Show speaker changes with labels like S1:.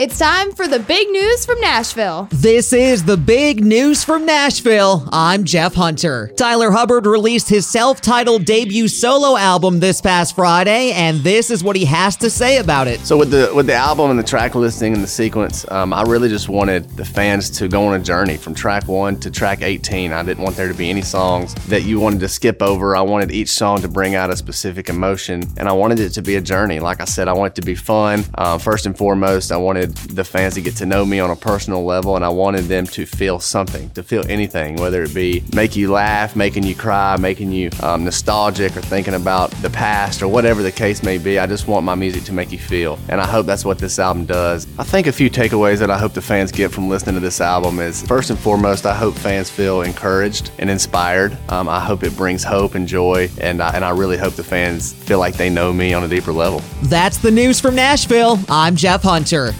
S1: It's time for the big news from Nashville.
S2: This is the big news from Nashville. I'm Jeff Hunter. Tyler Hubbard released his self titled debut solo album this past Friday, and this is what he has to say about it.
S3: So with the with the album and the track listing and the sequence, um, I really just wanted the fans to go on a journey from track one to track 18. I didn't want there to be any songs that you wanted to skip over. I wanted each song to bring out a specific emotion, and I wanted it to be a journey. Like I said, I want it to be fun. Uh, first and foremost, I wanted the fans to get to know me on a personal level, and I wanted them to feel something, to feel anything, whether it be make you laugh, making you cry, making you um, nostalgic, or thinking about the past, or whatever the case may be. I just want my music to make you feel, and I hope that's what this album does. I think a few takeaways that I hope the fans get from listening to this album is first and foremost, I hope fans feel encouraged and inspired. Um, I hope it brings hope and joy, and I, and I really hope the fans feel like they know me on a deeper level.
S2: That's the news from Nashville. I'm Jeff Hunter.